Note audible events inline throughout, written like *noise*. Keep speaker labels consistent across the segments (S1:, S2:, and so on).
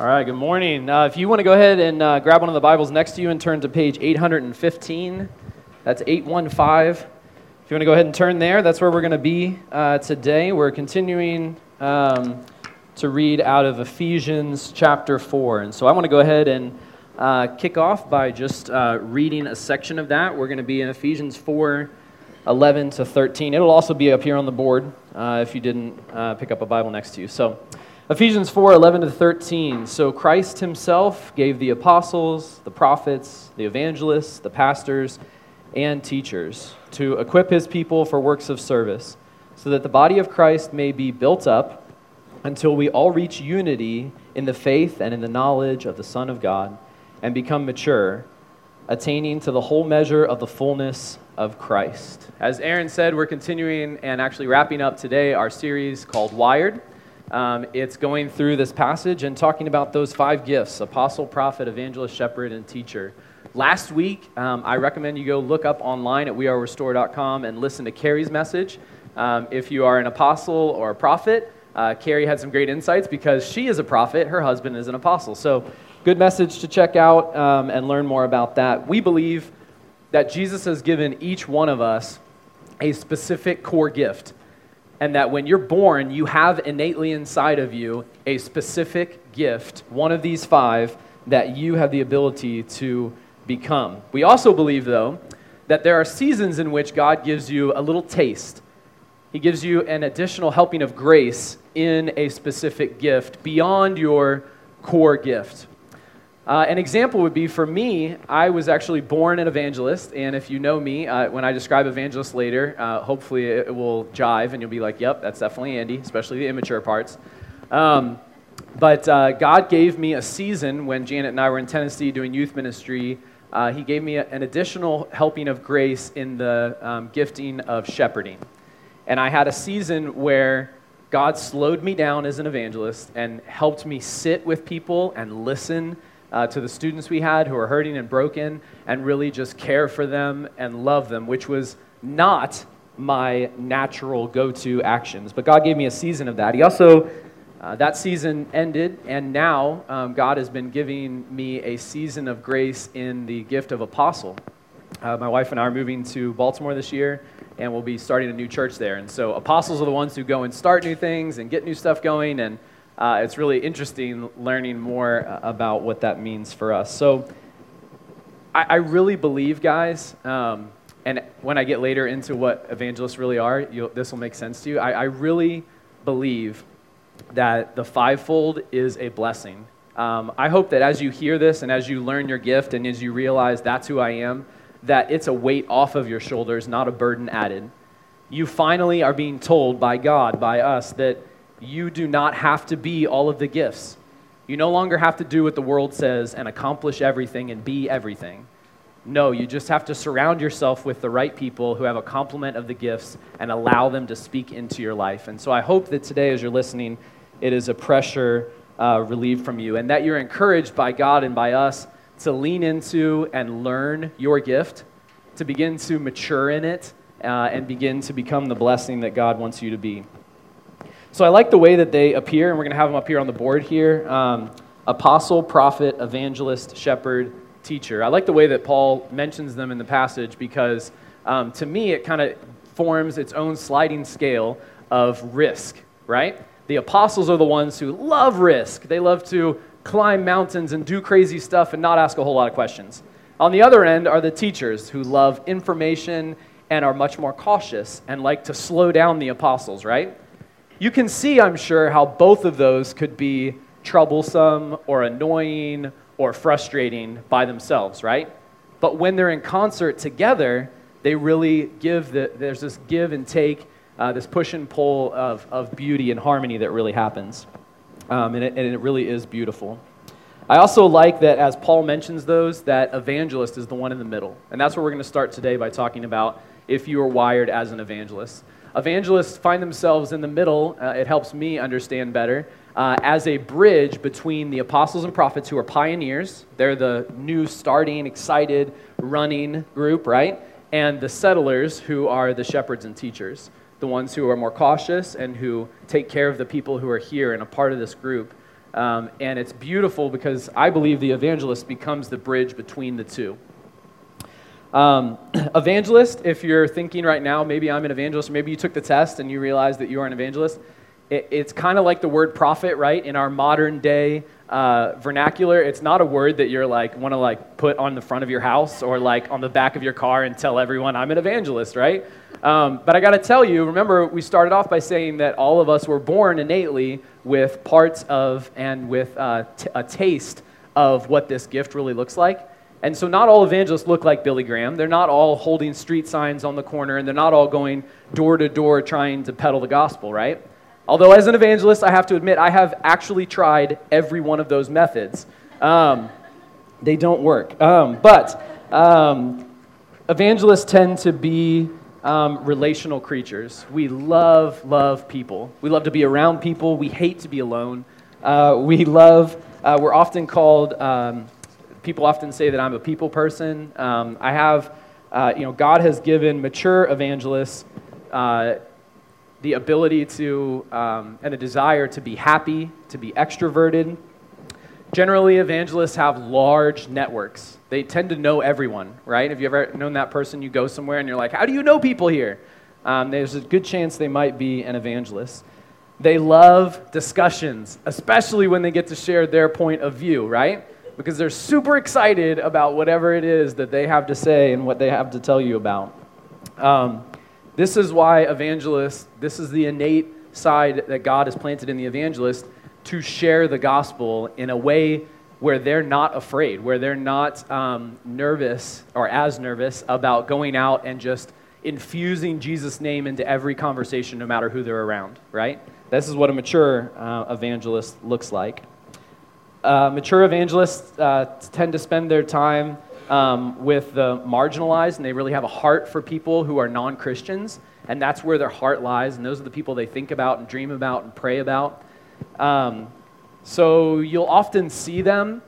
S1: All right, good morning. Uh, if you want to go ahead and uh, grab one of the Bibles next to you and turn to page 815, that's 815. If you want to go ahead and turn there, that's where we're going to be uh, today. We're continuing um, to read out of Ephesians chapter 4. And so I want to go ahead and uh, kick off by just uh, reading a section of that. We're going to be in Ephesians 4 11 to 13. It'll also be up here on the board uh, if you didn't pick up a Bible next to you. So, Ephesians 4 11 to 13. So Christ himself gave the apostles, the prophets, the evangelists, the pastors, and teachers to equip his people for works of service, so that the body of Christ may be built up until we all reach unity in the faith and in the knowledge of the Son of God and become mature, attaining to the whole measure of the fullness of Christ. As Aaron said, we're continuing and actually wrapping up today our series called Wired. Um, it's going through this passage and talking about those five gifts apostle, prophet, evangelist, shepherd, and teacher. Last week, um, I recommend you go look up online at wearerestore.com and listen to Carrie's message. Um, if you are an apostle or a prophet, uh, Carrie had some great insights because she is a prophet, her husband is an apostle. So, good message to check out um, and learn more about that. We believe that Jesus has given each one of us a specific core gift and that when you're born, you have innately inside of you a specific gift, one of these five, that you have the ability to become. We also believe, though, that there are seasons in which God gives you a little taste. He gives you an additional helping of grace in a specific gift beyond your core gift. Uh, an example would be for me, I was actually born an evangelist, and if you know me, uh, when I describe evangelist later, uh, hopefully it, will jive and you'll be like, yep, that's definitely Andy, especially the immature parts. Um, but uh, God gave me a season when Janet and I were in Tennessee doing youth ministry. Uh, he gave me a, an additional helping of grace in the um, gifting of shepherding. And I had a season where God slowed me down as an evangelist and helped me sit with people and listen uh, to the students we had who are hurting and broken and really just care for them and love them, which was not my natural go to actions. But God gave me a season of that. He also, uh, that season ended, and now um, God has been giving me a season of grace in the gift of apostle. Uh, my wife and I are moving to Baltimore this year, and we'll be starting a new church there. And so, apostles are the ones who go and start new things and get new stuff going. And uh, it's really interesting learning more uh, about what that means for us. So, I, I really believe, guys, um, and when I get later into what evangelists really are, this will make sense to you. I, I, really believe that the fivefold is a blessing. Um, I hope that as you hear this and as you learn your gift and as you realize that's who I am, that it's a weight off of your shoulders, not a burden added. You finally are being told by God, by us, that you do not have to be all of the gifts. You no longer have to do what the world says and accomplish everything and be everything. No, you just have to surround yourself with the right people who have a complement of the gifts and allow them to speak into your life. And so I hope that today, as you're listening, it is a pressure uh, relieved from you and that you're encouraged by God and by us to lean into and learn your gift, to begin to mature in it, uh, and begin to become the blessing that God wants you to be. So I like the way that they appear, and we're going to have them up here on the board here um, apostle, prophet, evangelist, shepherd, teacher. I like the way that Paul mentions them in the passage because um, to me it kind of forms its own sliding scale of risk, right? The apostles are the ones who love risk. They love to climb mountains and do crazy stuff and not ask a whole lot of questions. On the other end are the teachers who love information and are much more cautious and like to slow down the apostles, right? You can see, I'm sure, how both of those could be troublesome or annoying or frustrating by themselves, right? But when they're in concert together, they really give the, there's this give and take, uh, this push and pull of, of beauty and harmony that really happens. Um, and, it, and it really is beautiful. I also like that as Paul mentions those, that evangelist is the one in the middle. And that's where we're going to start today by talking about if you are wired as an evangelist. Evangelists find themselves in the middle, uh, it helps me understand better, uh, as a bridge between the apostles and prophets who are pioneers. They're the new, starting, excited, running group, right? And the settlers who are the shepherds and teachers, the ones who are more cautious and who take care of the people who are here and a part of this group. Um, and it's beautiful because I believe the evangelist becomes the bridge between the two. Um, *clears throat* evangelist, if you're thinking right now, maybe I'm an evangelist, or maybe you took the test and you realize that you are an evangelist, it, it's kind of like the word prophet, right? In our modern day uh, vernacular, it's not a word that you're like, want to like put on the front of your house or like on the back of your car and tell everyone I'm an evangelist, right? Um, but I got to tell you, remember, we started off by saying that all of us were born innately with parts of and with uh, t- a taste of what this gift really looks like. And so, not all evangelists look like Billy Graham. They're not all holding street signs on the corner, and they're not all going door to door trying to peddle the gospel, right? Although, as an evangelist, I have to admit, I have actually tried every one of those methods. Um, they don't work. Um, but um, evangelists tend to be um, relational creatures. We love, love people. We love to be around people. We hate to be alone. Uh, we love, uh, we're often called, um, people often say that I'm a people person. Um, I have, uh, you know, God has given mature evangelists uh, the ability to, um, and the desire to be happy, to be extroverted. Generally, evangelists have large networks. They tend to know everyone, right? Have you ever known that person? You go somewhere and you're like, how do you know people here? Um, there's a good chance they might be an evangelist. They love discussions, especially when they get to share their point of view, right? Because they're super excited about whatever it is that they have to say and what they have to tell you about. Um, this is why evangelists, this is the innate side that God has planted in the evangelist to share the gospel in a way where they're not afraid, where they're not um, nervous or as nervous about going out and just infusing Jesus' name into every conversation, no matter who they're around, right? This is what a mature uh, evangelist looks like. Uh, mature evangelists uh, tend to spend their time um, with the marginalized, and they really have a heart for people who are non Christians, and that's where their heart lies, and those are the people they think about and dream about and pray about. Um, so you'll often see them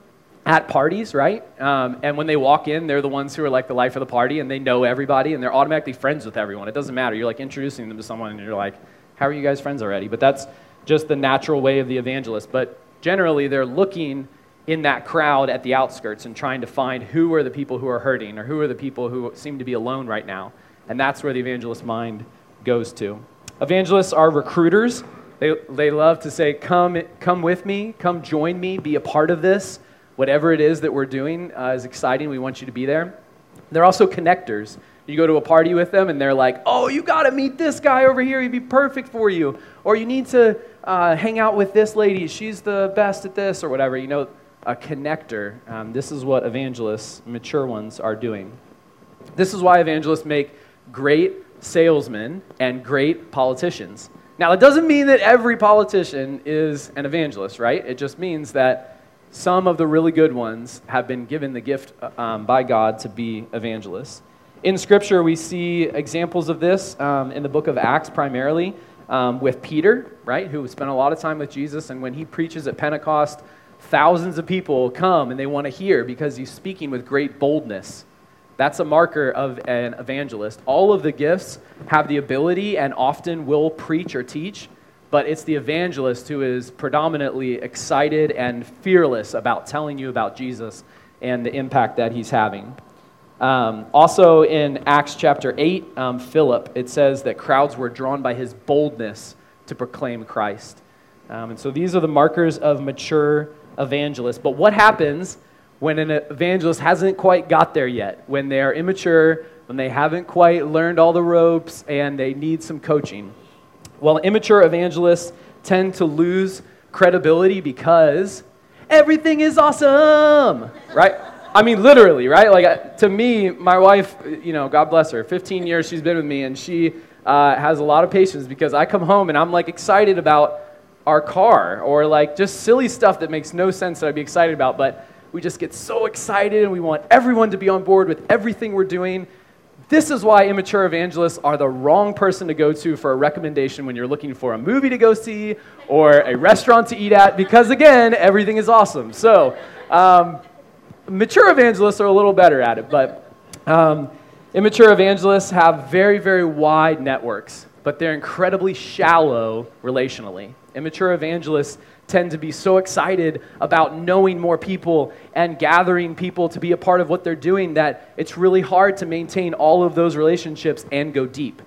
S1: at parties, right? Um, and when they walk in, they're the ones who are like the life of the party, and they know everybody, and they're automatically friends with everyone. It doesn't matter. You're like introducing them to someone, and you're like, how are you guys friends already? But that's just the natural way of the evangelist. But generally they're looking in that crowd at the outskirts and trying to find who are the people who are hurting or who are the people who seem to be alone right now. And that's where the evangelist mind goes to. Evangelists are recruiters. They, they love to say, come, come with me, come join me, be a part of this. Whatever it is that we're doing uh, is exciting. We want you to be there. They're also connectors. You go to a party with them and they're like, oh, you got to meet this guy over here. He'd be perfect for you. Or you need to uh, hang out with this lady. She's the best at this or whatever. You know, a connector. Um, this is what evangelists, mature ones, are doing. This is why evangelists make great salesmen and great politicians. Now, it doesn't mean that every politician is an evangelist, right? It just means that some of the really good ones have been given the gift uh, um, by God to be evangelists. In Scripture, we see examples of this um, in the book of Acts primarily um, with Peter, right, who spent a lot of time with Jesus. And when he preaches at Pentecost, thousands of people come and they want to hear because he's speaking with great boldness. That's a marker of an evangelist. All of the gifts have the ability and often will preach or teach, but it's the evangelist who is predominantly excited and fearless about telling you about Jesus and the impact that he's having. Um, also in Acts chapter 8, um, Philip, it says that crowds were drawn by his boldness to proclaim Christ. Um, and so these are the markers of mature evangelists. But what happens when an evangelist hasn't quite got there yet? When they are immature, when they haven't quite learned all the ropes, and they need some coaching? Well, immature evangelists tend to lose credibility because everything is awesome, right? I mean, literally, right? Like, uh, to me, my wife, you know, God bless her, 15 years she's been with me, and she uh, has a lot of patience because I come home and I'm like excited about our car or like just silly stuff that makes no sense that I'd be excited about, but we just get so excited and we want everyone to be on board with everything we're doing. This is why immature evangelists are the wrong person to go to for a recommendation when you're looking for a movie to go see or a restaurant to eat at, because again, everything is awesome. So, um, mature evangelists are a little better at it, but um, immature evangelists have very, very wide networks. but they're incredibly shallow relationally. Immature evangelists tend to be so excited about knowing more people and gathering people to be a part of what they're doing that it's really hard to maintain all of those relationships and go deep.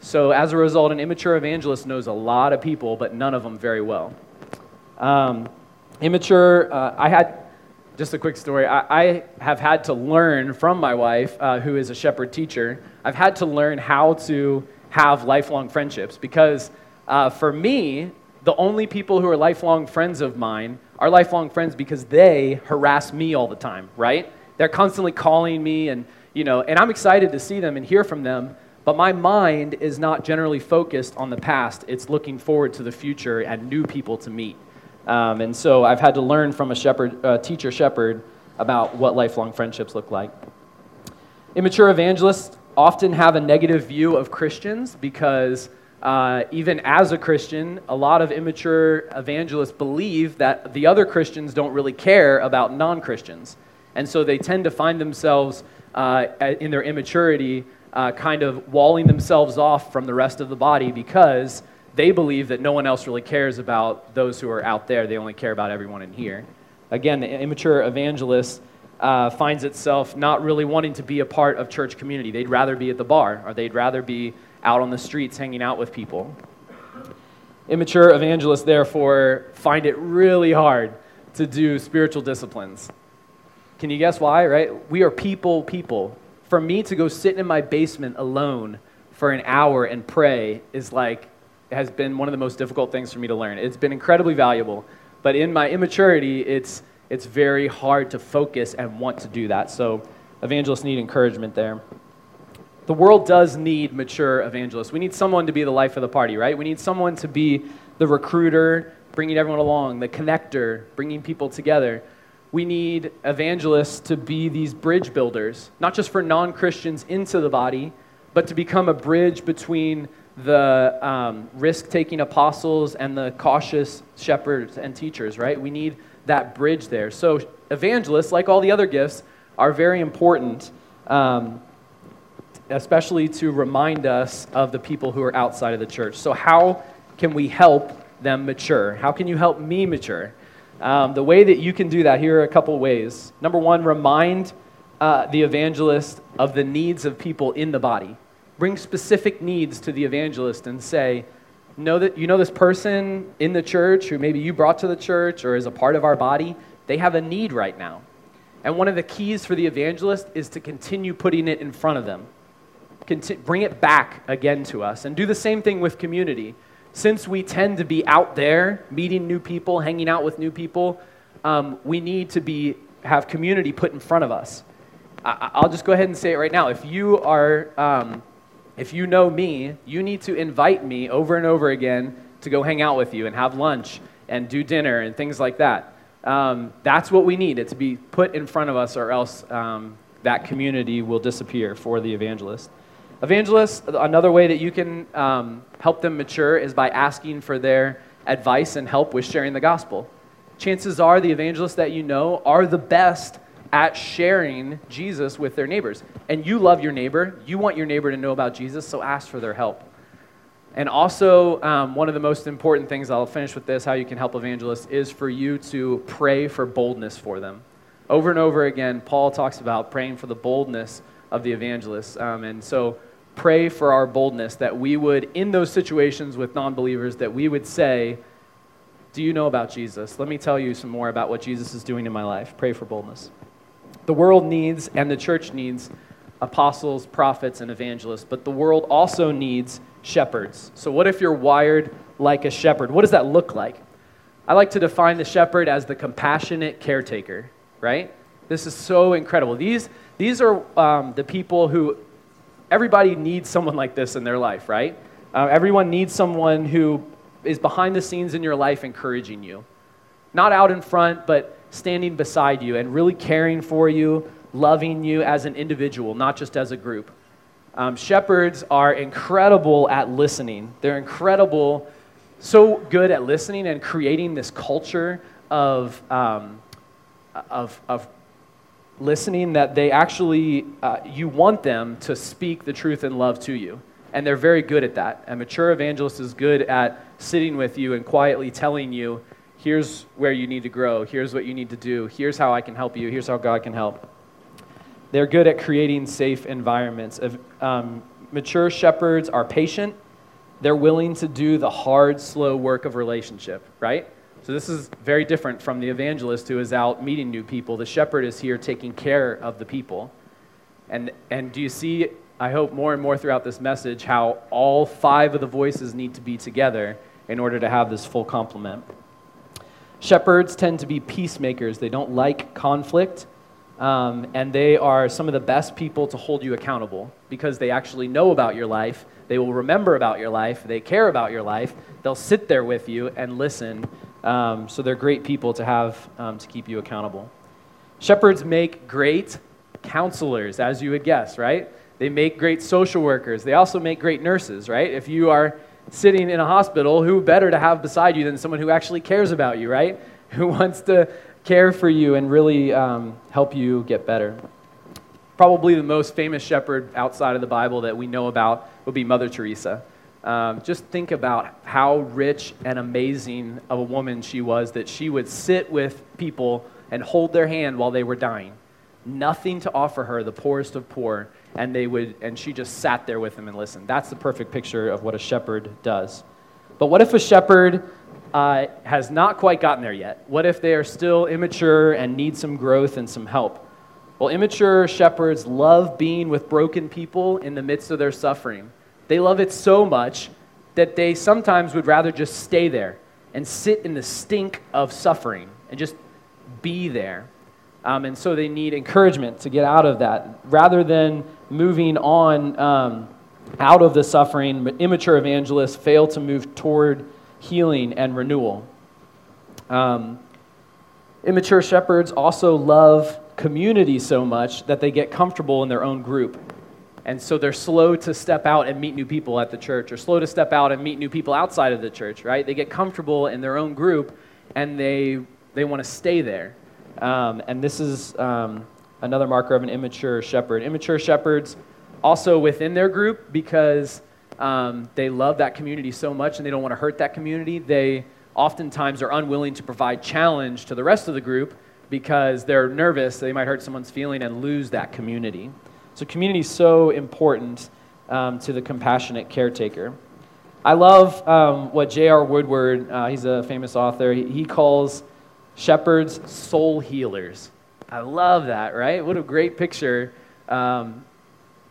S1: So, as a result, an immature evangelist knows a lot of people, but none of them very well. Um, immature, uh, I had just a quick story. I, I, have had to learn from my wife, uh, who is a shepherd teacher, I've had to learn how to have lifelong friendships because uh, for me, the only people who are lifelong friends of mine are lifelong friends because they harass me all the time, right? They're constantly calling me and, you know, and I'm excited to see them and hear from them, but my mind is not generally focused on the past. It's looking forward to the future and new people to meet. Um, and so I've had to learn from a shepherd, teacher shepherd about what lifelong friendships look like. Immature evangelists often have a negative view of Christians because uh, even as a Christian, a lot of immature evangelists believe that the other Christians don't really care about non Christians. And so they tend to find themselves uh, in their immaturity uh, kind of walling themselves off from the rest of the body because they believe that no one else really cares about those who are out there. They only care about everyone in here. Again, the immature evangelist uh, finds itself not really wanting to be a part of church community. They'd rather be at the bar or they'd rather be out on the streets hanging out with people. Immature evangelists, therefore, find it really hard to do spiritual disciplines. Can you guess why, right? We are people, people. For me to go sit in my basement alone for an hour and pray is like, has been one of the most difficult things for me to learn. It's been incredibly valuable, but in my immaturity, it's, it's very hard to focus and want to do that. So, evangelists need encouragement there the world does need mature evangelists. We need someone to be the life of the party, right? We need someone to be the recruiter, bringing everyone along, the connector, bringing people together. We need evangelists to be these bridge builders, not just for non Christians into the body, but to become a bridge between the um, risk taking apostles and the cautious shepherds and teachers, right? We need that bridge there. So, evangelists, like all the other gifts, are very important. Um, especially to remind us of the people who are outside of the church. So, how can we help them mature? How can you help me mature? Um, the way that you can do that, here are a couple ways. Number one, remind uh, the evangelist of the needs of people in the body. Bring specific needs to the evangelist and say, know that you know this person in the church who maybe you brought to the church or is a part of our body, they have a need right now. And one of the keys for the evangelist is to continue putting it in front of them bring it back again to us. And do the same thing with community. Since we tend to be out there meeting new people, hanging out with new people, um, we need to be, have community put in front of us. I, will just go ahead and say it right now. If you are, um, if you know me, you need to invite me over and over again to go hang out with you and have lunch and do dinner and things like that. Um, that's what we need it to be put in front of us, or else um, that community will disappear for the evangelist. Evangelists, another way that you can um, help them mature is by asking for their advice and help with sharing the gospel. Chances are the evangelists that you know are the best at sharing Jesus with their neighbors. And you love your neighbor, you want your neighbor to know about Jesus, so ask for their help. And also, um, one of the most important things, I'll finish with this how you can help evangelists, is for you to pray for boldness for them. Over and over again, Paul talks about praying for the boldness of the evangelists. Um, and so, pray for our boldness that we would, in those situations with non believers, that we would say, Do you know about Jesus? Let me tell you some more about what Jesus is doing in my life. Pray for boldness. The world needs, and the church needs, apostles, prophets, and evangelists, but the world also needs shepherds. So, what if you're wired like a shepherd? What does that look like? I like to define the shepherd as the compassionate caretaker, right? This is so incredible. These, these are um, the people who everybody needs someone like this in their life, right? Uh, everyone needs someone who is behind the scenes in your life encouraging you. Not out in front, but standing beside you and really caring for you, loving you as an individual, not just as a group. Um, shepherds are incredible at listening. They're incredible, so good at listening and creating this culture of, um, of, of listening that they actually, uh, you want them to speak the truth and love to you. And they're very good at that. A mature evangelist is good at sitting with you and quietly telling you, here's where you need to grow, here's what you need to do, here's how I can help you, here's how God can help. They're good at creating safe environments. Um, mature shepherds are patient. They're willing to do the hard, slow work of relationship, right? So this is very different from the evangelist who is out meeting new people. The shepherd is here taking care of the people. And, and do you see, I hope, more and more throughout this message, how all five of the voices need to be together in order to have this full complement? Shepherds tend to be peacemakers. They don't like conflict. Um, and they are some of the best people to hold you accountable because they actually know about your life. They will remember about your life. They care about your life. They'll sit there with you and listen. Um, so they're great people to have um, to keep you accountable. Shepherds make great counselors, as you would guess, right? They make great social workers. They also make great nurses, right? If you are sitting in a hospital, who better to have beside you than someone who actually cares about you, right? *laughs* Who wants to care for you and really um, help you get better. Probably the most famous shepherd outside of the Bible that we know about would be Mother Teresa. Um, just think about how rich and amazing of a woman she was that she would sit with people and hold their hand while they were dying. Nothing to offer her, the poorest of poor, and they would and she just sat there with him and listened. That's the perfect picture of what a shepherd does. But what if a shepherd uh, has not quite gotten there yet? What if they are still immature and need some growth and some help? Well, immature shepherds love being with broken people in the midst of their suffering. They love it so much that they sometimes would rather just stay there and sit in the stink of suffering and just be there. Um, and so they need encouragement to get out of that. Rather than moving on um, out of the suffering, immature evangelists fail to move toward healing and renewal. Um, immature shepherds also love community so much that they get comfortable in their own group. And so they're slow to step out and meet new people at the church, or slow to step out and meet new people outside of the church, right? They get comfortable in their own group and they, they want to stay there. Um, and this is um, another marker of an immature shepherd. Immature shepherds also within their group because um, they love that community so much and they don't want to hurt that community. They oftentimes are unwilling to provide challenge to the rest of the group because they're nervous they might hurt someone's feeling and lose that community. So, community is so important um, to the compassionate caretaker. I love um, what J.R. Woodward, uh, he's a famous author, he, he calls shepherds soul healers. I love that, right? What a great picture um,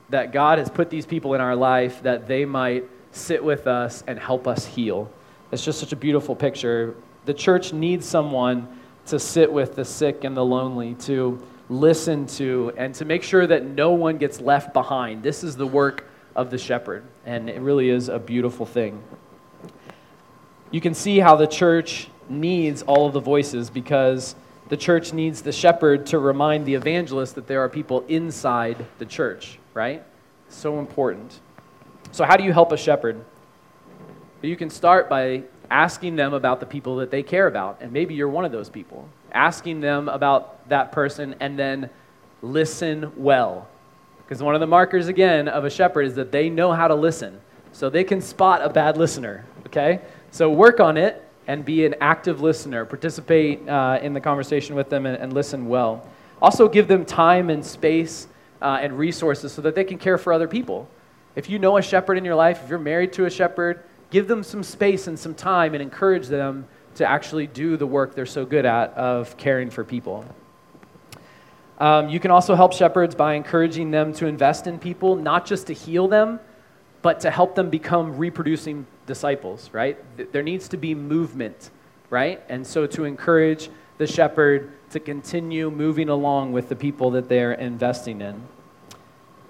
S1: that God has put these people in our life that they might sit with us and help us heal. It's just such a beautiful picture. The church needs someone to sit with the sick and the lonely, to listen to, and to make sure that no one gets left behind. This is the work of the shepherd, and it really is a beautiful thing. You can see how the church needs all of the voices because the church needs the shepherd to remind the evangelist that there are people inside the church right? So important. So, how do you help a shepherd? You can start by asking them about the people that they care about. And maybe you're one of those people. Asking them about that person and then listen well. Because one of the markers, again, of a shepherd is that they know how to listen. So they can spot a bad listener, okay? So work on it and be an active listener. Participate uh, in the conversation with them and, and listen well. Also, give them time and space uh, and resources so that they can care for other people. If you know a shepherd in your life, if you're married to a shepherd, give them some space and some time and encourage them to actually do the work they're so good at of caring for people. Um, you can also help shepherds by encouraging them to invest in people, not just to heal them, but to help them become reproducing disciples, right? There needs to be movement, right? And so to encourage the shepherd to continue moving along with the people that they're investing in.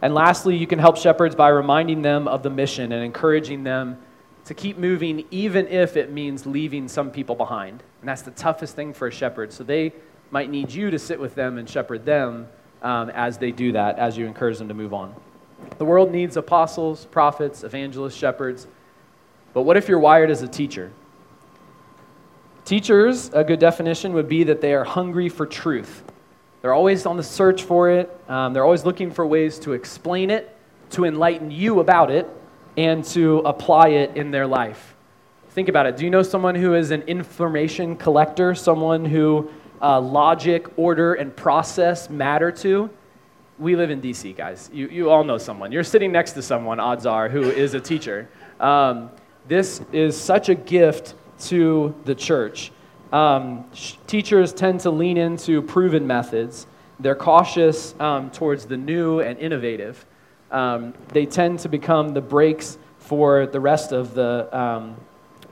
S1: And lastly, you can help shepherds by reminding them of the mission and encouraging them to keep moving, even if it means leaving some people behind. And that's the toughest thing for a shepherd. So they might need you to sit with them and shepherd them um, as they do that, as you encourage them to move on. The world needs apostles, prophets, evangelists, shepherds. But what if you're wired as a teacher? Teachers, a good definition would be that they are hungry for truth. They're always on the search for it, um, they're always looking for ways to explain it, to enlighten you about it, and to apply it in their life. Think about it. Do you know someone who is an information collector, someone who uh, logic, order, and process matter to? We live in DC, guys. You, you all know someone. You're sitting next to someone, odds are, who is a teacher. Um, this is such a gift to the church. Um, sh- teachers tend to lean into proven methods. They're cautious um, towards the new and innovative. Um, they tend to become the brakes for the rest of the um,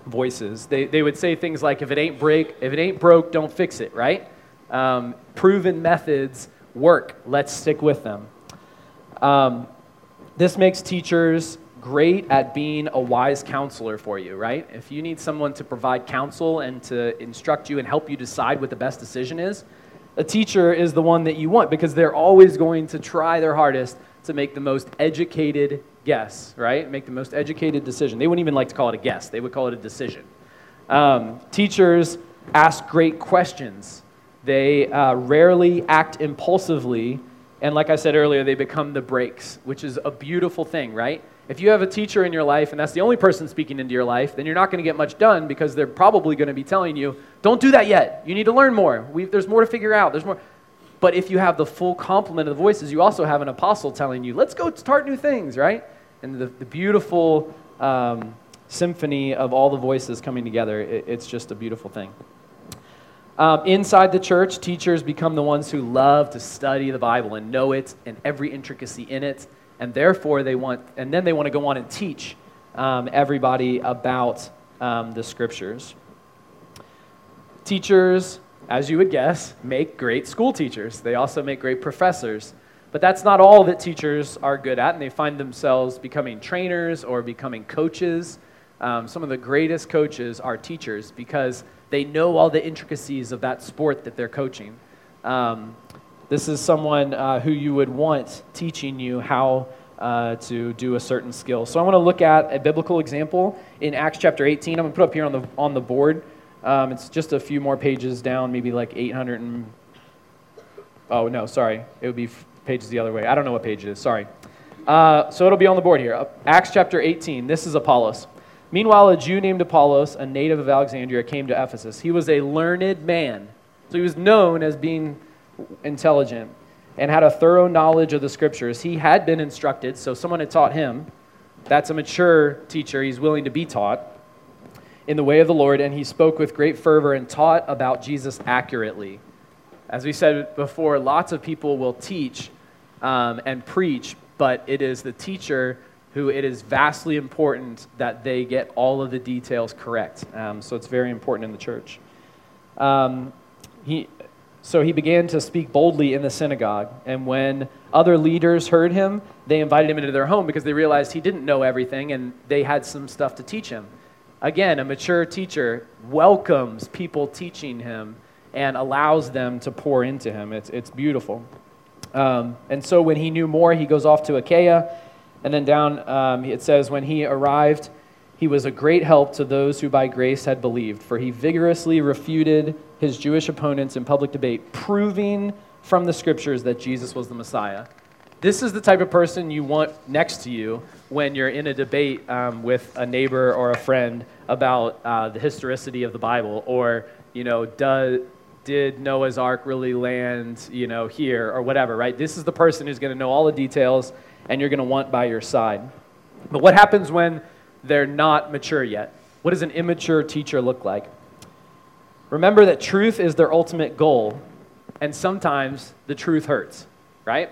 S1: voices. They, they would say things like, if it ain't break, if it ain't broke, don't fix it, right? Um, proven methods work. Let's stick with them. Um, this makes teachers great at being a wise counselor for you, right? If you need someone to provide counsel and to instruct you and help you decide what the best decision is, a teacher is the one that you want because they're always going to try their hardest to make the most educated guess, right? Make the most educated decision. They wouldn't even like to call it a guess, they would call it a decision. Um, teachers ask great questions. They uh, rarely act impulsively. And like I said earlier, they become the brakes, which is a beautiful thing, right? If you have a teacher in your life and that's the only person speaking into your life, then you're not going to get much done because they're probably going to be telling you, don't do that yet. You need to learn more. We've, there's more to figure out. There's more. But if you have the full complement of the voices, you also have an apostle telling you, let's go start new things, right? and the, the beautiful um, symphony of all the voices coming together. It, it's just a beautiful thing. Um, inside the church, teachers become the ones who love to study the Bible and know it and every intricacy in it, and therefore they want, and then they want to go on and teach um, everybody about um, the scriptures. Teachers, as you would guess, make great school teachers. They also make great professors. But that's not all that teachers are good at, and they find themselves becoming trainers or becoming coaches. Um, some of the greatest coaches are teachers because they know all the intricacies of that sport that they're coaching. Um, this is someone uh, who you would want teaching you how uh, to do a certain skill. So I want to look at a biblical example in Acts chapter 18. I'm going to put up here on the, on the board. Um, it's just a few more pages down, maybe like 800 and. Oh, no, sorry. It would be pages the other way. I don't know what page it is. Sorry. Uh, so it'll be on the board here. Acts chapter 18. This is Apollos. Meanwhile, a Jew named Apollos, a native of Alexandria, came to Ephesus. He was a learned man. So he was known as being intelligent and had a thorough knowledge of the scriptures. He had been instructed, so someone had taught him. That's a mature teacher. He's willing to be taught in the way of the Lord, and he spoke with great fervor and taught about Jesus accurately. As we said before, lots of people will teach um, and preach, but it is the teacher who it is vastly important that they get all of the details correct. Um, so it's very important in the church. Um, he, so he began to speak boldly in the synagogue, and when other leaders heard him, they invited him into their home because they realized he didn't know everything and they had some stuff to teach him. Again, a mature teacher welcomes people teaching him and allows them to pour into him. It's, it's beautiful. Um, and so when he knew more, he goes off to Achaia. And then down, um, it says, when he arrived, he was a great help to those who by grace had believed, for he vigorously refuted his Jewish opponents in public debate, proving from the scriptures that Jesus was the Messiah. This is the type of person you want next to you when you're in a debate um, with a neighbor or a friend about uh, the historicity of the Bible, or you know, does did Noah's Ark really land, you know, here or whatever, right? This is the person who's going to know all the details and you're going to want by your side. But what happens when they're not mature yet? What does an immature teacher look like? Remember that truth is their ultimate goal, and sometimes the truth hurts, right?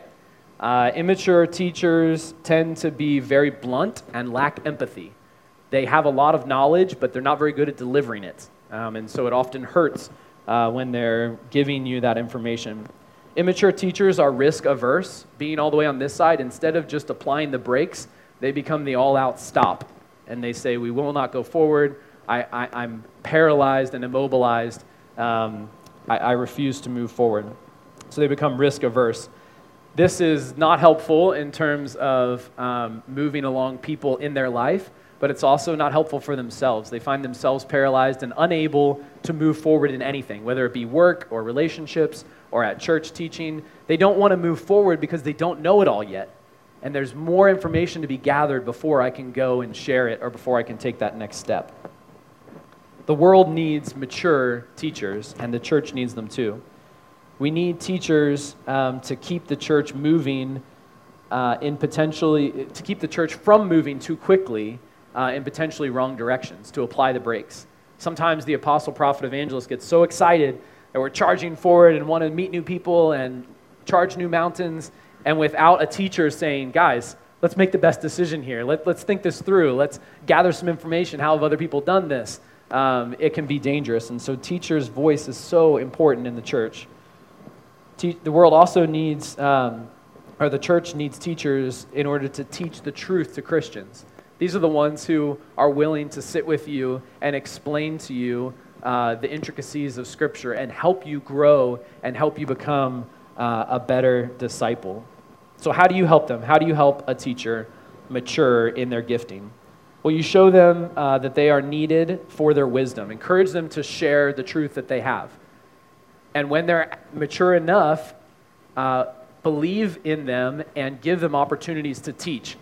S1: Uh, immature teachers tend to be very blunt and lack empathy. They have a lot of knowledge, but they're not very good at delivering it. Um, and so it often hurts uh, when they're giving you that information. Immature teachers are risk averse, being all the way on this side. Instead of just applying the brakes, they become the all out stop. And they say, We will not go forward. I, am paralyzed and immobilized. Um, I, I refuse to move forward. So they become risk averse. This is not helpful in terms of um, moving along people in their life but it's also not helpful for themselves. They find themselves paralyzed and unable to move forward in anything, whether it be work or relationships or at church teaching. They don't want to move forward because they don't know it all yet. and there's more information to be gathered before I can go and share it or before I can take that next step. The world needs mature teachers, and the church needs them too. We need teachers um, to keep the church moving uh, in potentially, to keep the church from moving too quickly uh, in potentially wrong directions, to apply the brakes. Sometimes the apostle, prophet, evangelist gets so excited that we're charging forward and want to meet new people and charge new mountains and without a teacher saying, guys, let's make the best decision here. Let, let's think this through. Let's gather some information. How have other people done this? Um, it can be dangerous. And so, teacher's voice is so important in the church. Te- the world also needs, um, or the church needs teachers in order to teach the truth to Christians. These are the ones who are willing to sit with you and explain to you uh, the intricacies of Scripture and help you grow and help you become uh, a better disciple. So, how do you help them? How do you help a teacher mature in their gifting? Well, you show them uh, that they are needed for their wisdom. Encourage them to share the truth that they have. And when they're mature enough, uh, believe in them and give them opportunities to teach.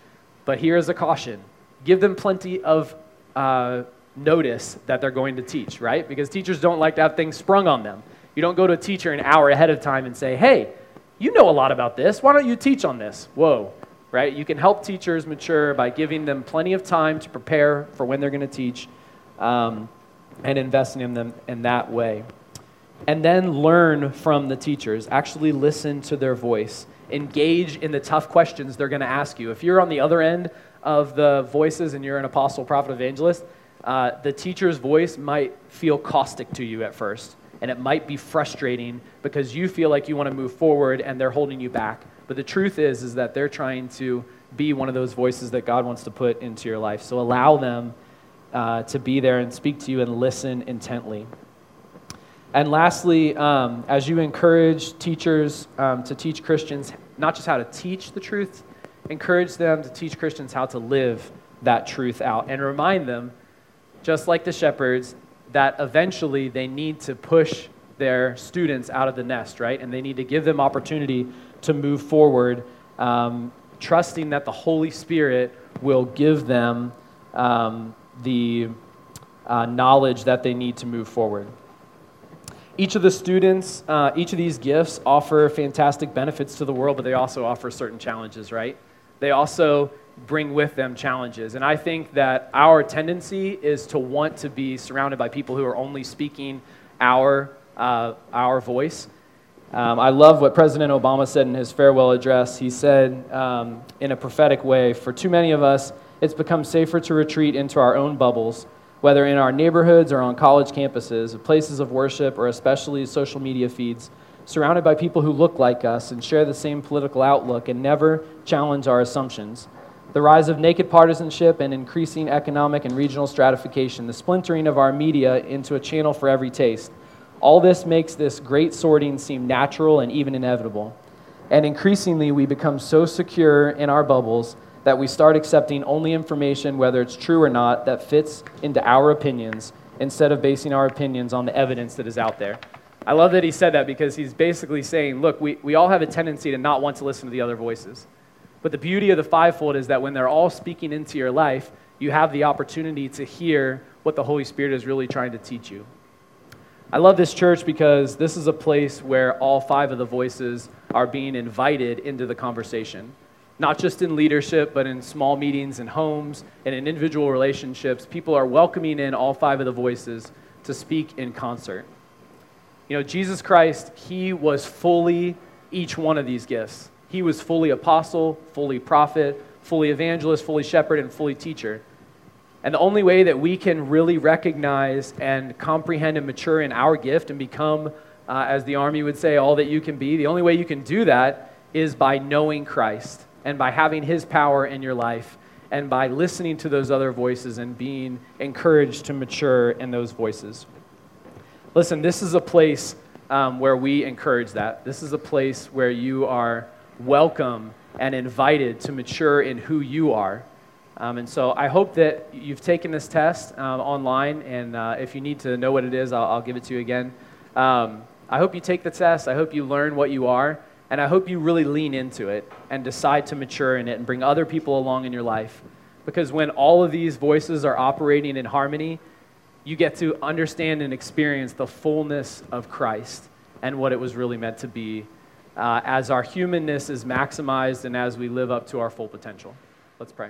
S1: But here is a caution give them plenty of uh, notice that they're going to teach, right? Because teachers don't like to have things sprung on them. You don't go to a teacher an hour ahead of time and say, hey, you know a lot about this. Why don't you teach on this? Whoa, right? You can help teachers mature by giving them plenty of time to prepare for when they're going to teach um, and investing in them in that way. And then learn from the teachers. Actually listen to their voice. Engage in the tough questions they're going to ask you. If you're on the other end of the voices and you're an apostle, prophet, evangelist, uh, the teacher's voice might feel caustic to you at first and it might be frustrating because you feel like you want to move forward and they're holding you back. But the truth is is that they're trying to be one of those voices that God wants to put into your life. So allow them uh, to be there and speak to you and listen intently. And lastly, um, as you encourage teachers um, to teach Christians not just how to teach the truth, encourage them to teach Christians how to live that truth out and remind them, just like the shepherds, that eventually they need to push their students out of the nest, right? And they need to give them opportunity to move forward, um, trusting that the Holy Spirit will give them um, the uh, knowledge that they need to move forward. Each of the students, uh, each of these gifts offer fantastic benefits to the world, but they also offer certain challenges, right? They also bring with them challenges. And I think that our tendency is to want to be surrounded by people who are only speaking our, uh, our voice. Um, I love what President Obama said in his farewell address. He said, um, in a prophetic way, for too many of us, it's become safer to retreat into our own bubbles, whether in our neighborhoods or on college campuses, places of worship, or especially social media feeds, surrounded by people who look like us and share the same political outlook and never challenge our assumptions the rise of naked partisanship and increasing economic and regional stratification, the splintering of our media into a channel for every taste. All this makes this great sorting seem natural and even inevitable. And increasingly, we become so secure in our bubbles that we start accepting only information, whether it's true or not, that fits into our opinions instead of basing our opinions on the evidence that is out there. I love that he said that because he's basically saying, look, we, we all have a tendency to not want to listen to the other voices. But the beauty of the fivefold is that when they're all speaking into your life, you have the opportunity to hear what the Holy Spirit is really trying to teach you. I love this church because this is a place where all five of the voices are being invited into the conversation. Not just in leadership, but in small meetings and homes and in individual relationships. People are welcoming in all five of the voices to speak in concert. You know, Jesus Christ, he was fully each one of these gifts. He was fully apostle, fully prophet, fully evangelist, fully shepherd, and fully teacher. And the only way that we can really recognize and comprehend and mature in our gift and become, uh, as the army would say, all that you can be, the only way you can do that is by knowing Christ and by having his power in your life and by listening to those other voices and being encouraged to mature in those voices. Listen, this is a place um, where we encourage that. This is a place where you are welcome and invited to mature in who you are. Um, and so I hope that you've taken this test um, online, and uh, if you need to know what it is, I'll, I'll give it to you again. Um, I hope you take the test. I hope you learn what you are. And I hope you really lean into it and decide to mature in it and bring other people along in your life. Because when all of these voices are operating in harmony, you get to understand and experience the fullness of Christ and what it was really meant to be uh, as our humanness is maximized and as we live up to our full potential. Let's pray.